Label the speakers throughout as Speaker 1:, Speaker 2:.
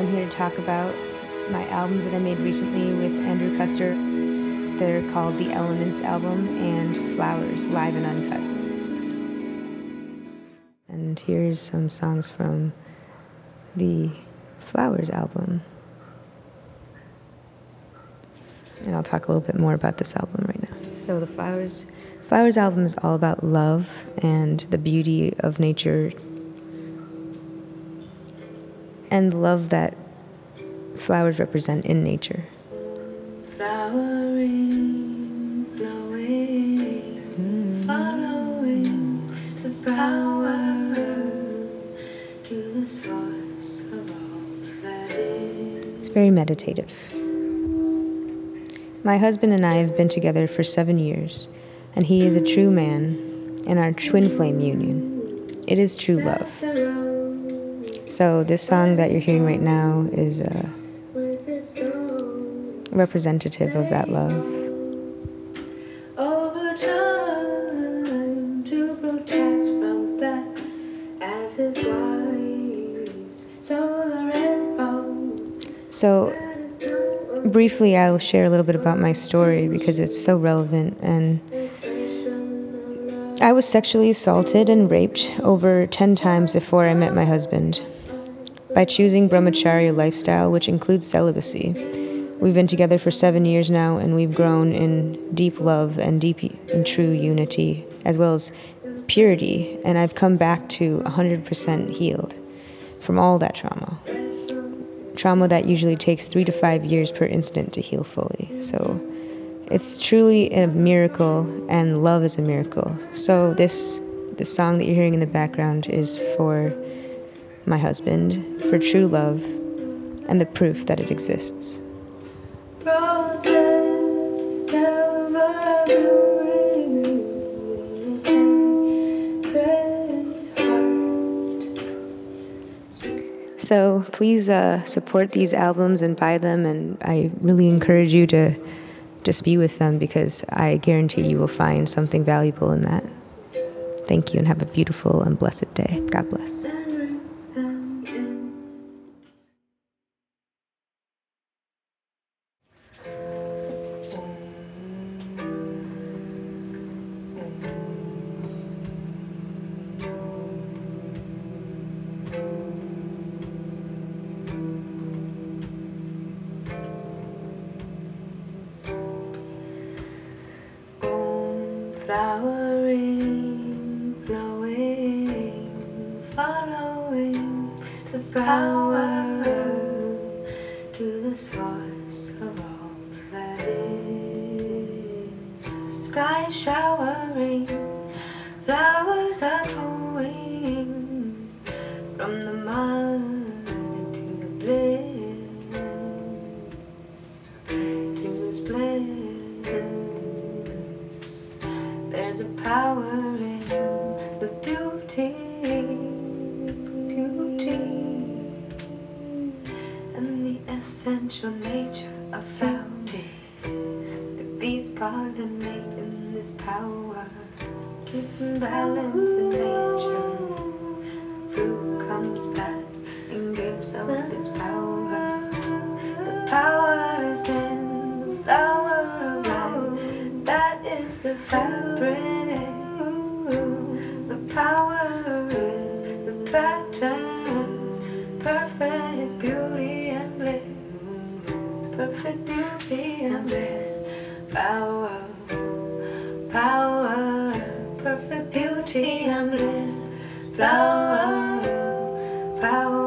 Speaker 1: I'm here to talk about my albums that I made recently with Andrew Custer. They're called the Elements album and Flowers, live and uncut. And here's some songs from the Flowers album. And I'll talk a little bit more about this album right now. So the Flowers Flowers album is all about love and the beauty of nature and love that flowers represent in nature.
Speaker 2: Flowering, flowing, following the power to the source of all.
Speaker 1: It's very meditative. My husband and I have been together for seven years, and he is a true man in our twin flame union. It is true love. So, this song that you're hearing right now is uh,
Speaker 2: With its own
Speaker 1: representative of that love.
Speaker 2: over time to protect from that as his wives. So the red
Speaker 1: So,
Speaker 2: that is no
Speaker 1: briefly, I'll share a little bit about my story because it's so relevant. And
Speaker 2: expression of love.
Speaker 1: I was sexually assaulted and raped over 10 times before I met my husband. By choosing brahmacharya lifestyle, which includes celibacy, we've been together for seven years now, and we've grown in deep love and deep and true unity, as well as purity. And I've come back to 100% healed from all that trauma. Trauma that usually takes three to five years per incident to heal fully. So it's truly a miracle, and love is a miracle. So this the song that you're hearing in the background is for my husband, for true love, and the proof that it exists.
Speaker 2: Roses never blooming in the sacred heart.
Speaker 1: So please uh, support these albums and buy them, and I really encourage you to just be with them because I guarantee you will find something valuable in that. Thank you, and have a beautiful and blessed day. God bless.
Speaker 2: Flowing, following the power to the source of all that is. Sky showering, essential nature of fountains. The beast pollinate in this power, keeping balance in nature. Fruit comes back and gives up its power. The power is in the flower of life. That is the fabric. The power is the patterns. Perfect beauty. Perfect beauty and bliss. Power. Power. Perfect beauty and bliss. Flower. Power.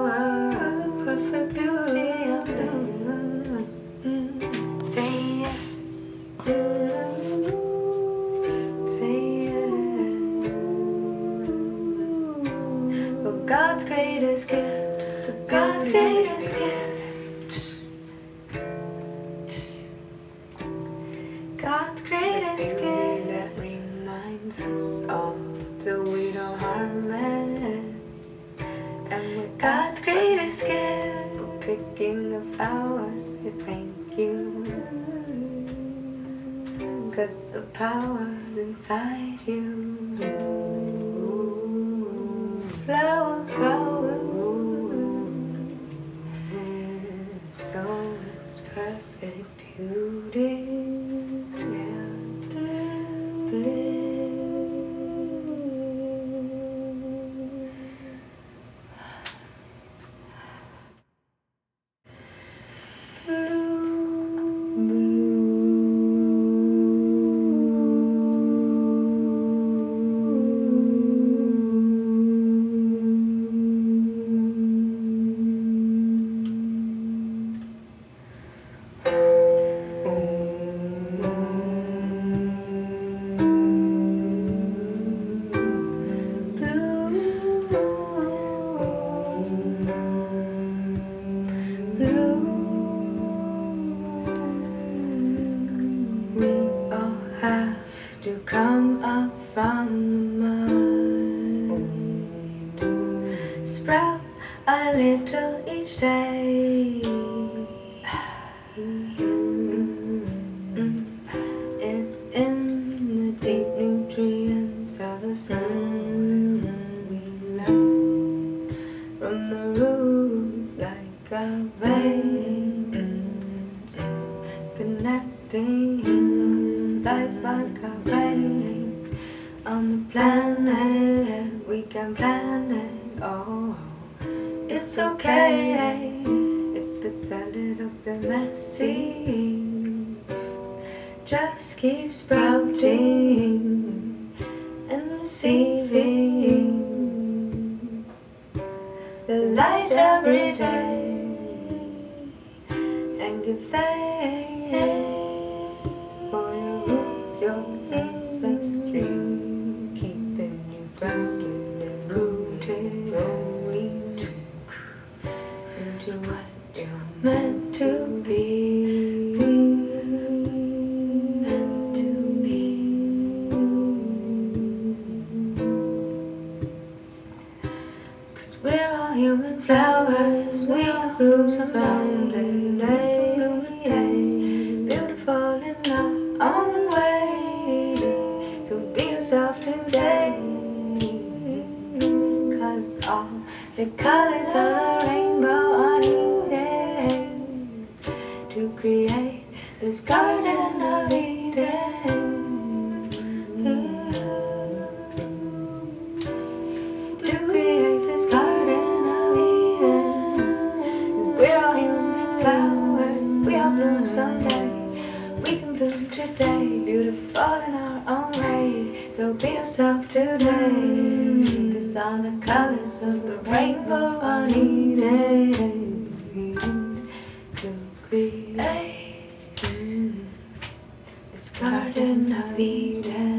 Speaker 2: scared. That reminds us all that we know harm. And we're God's greatest gift. For picking up flowers, we thank you. Cause the power's inside. blue. and give thanks. So be yourself today. Cause all the colors of the rainbow are needed to create this garden of Eden.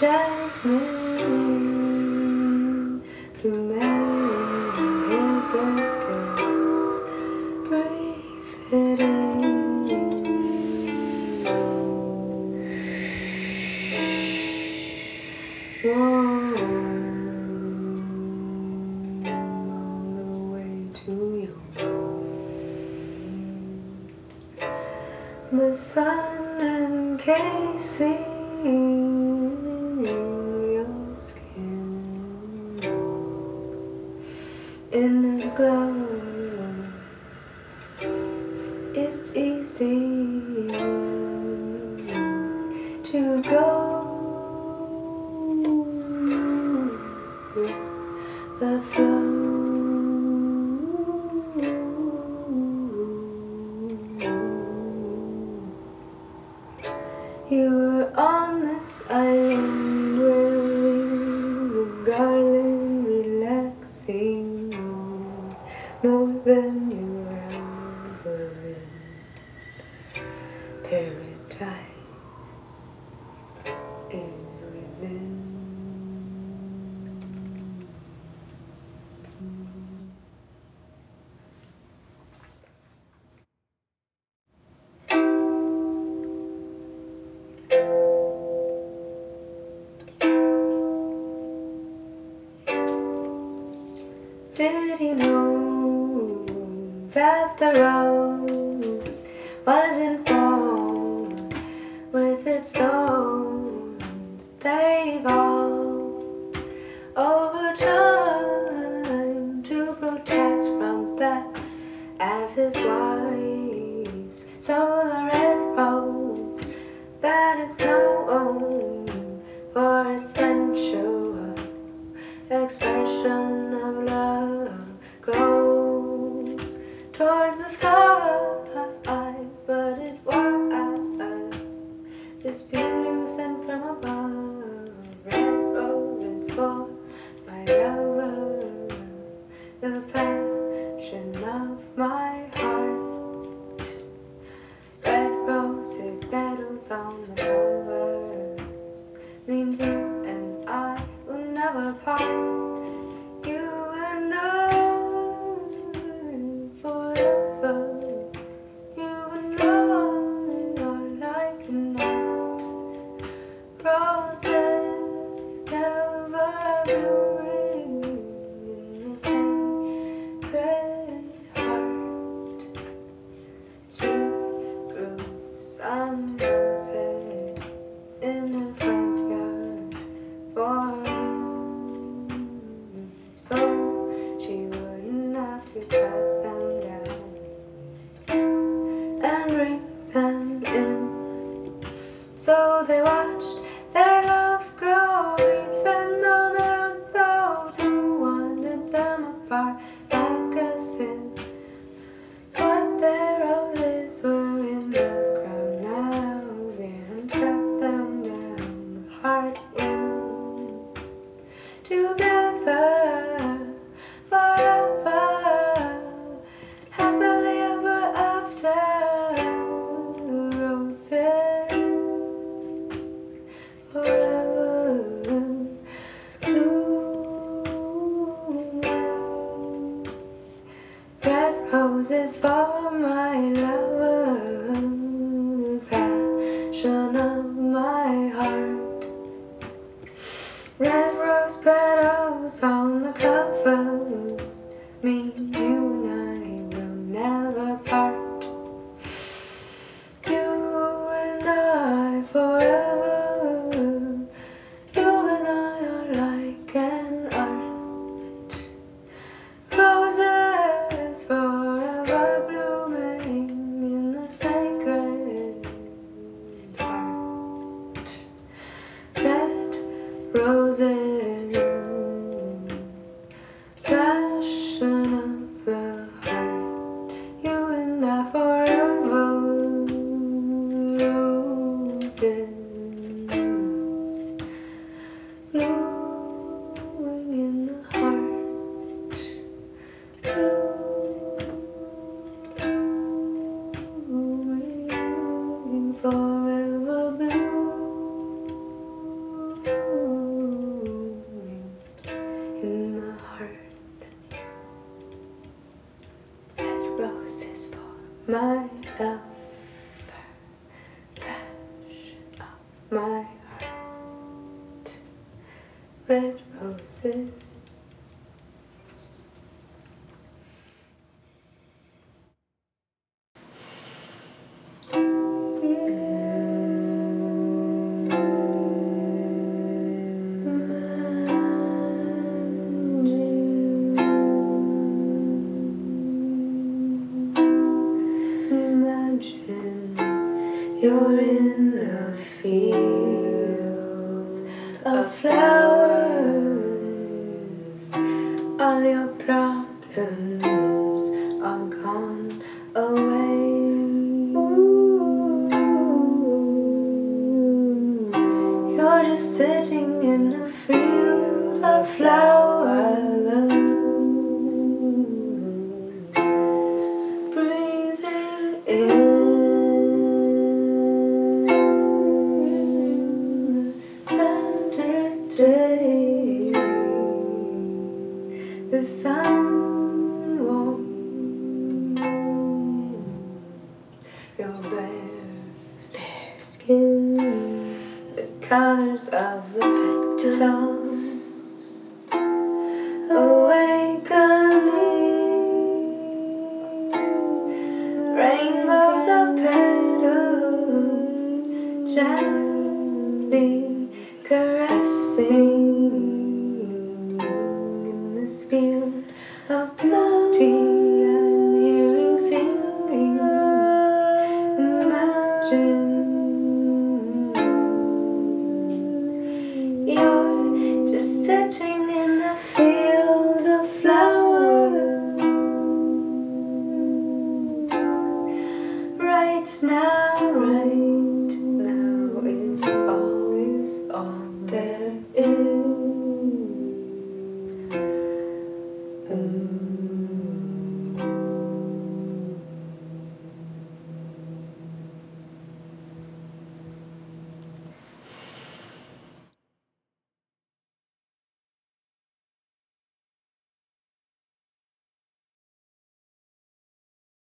Speaker 2: Jasmine, plumeria, hibiscus, breathe it in. All the way to. The sun and Casey. glow. It's easy. Did you know that the rose wasn't born with its thorns? They've all over time to protect from that, as is wise. So the red rose that is known for its sensual expression. towards the sky. they watched their as far 当 Sitting in a field of flowers.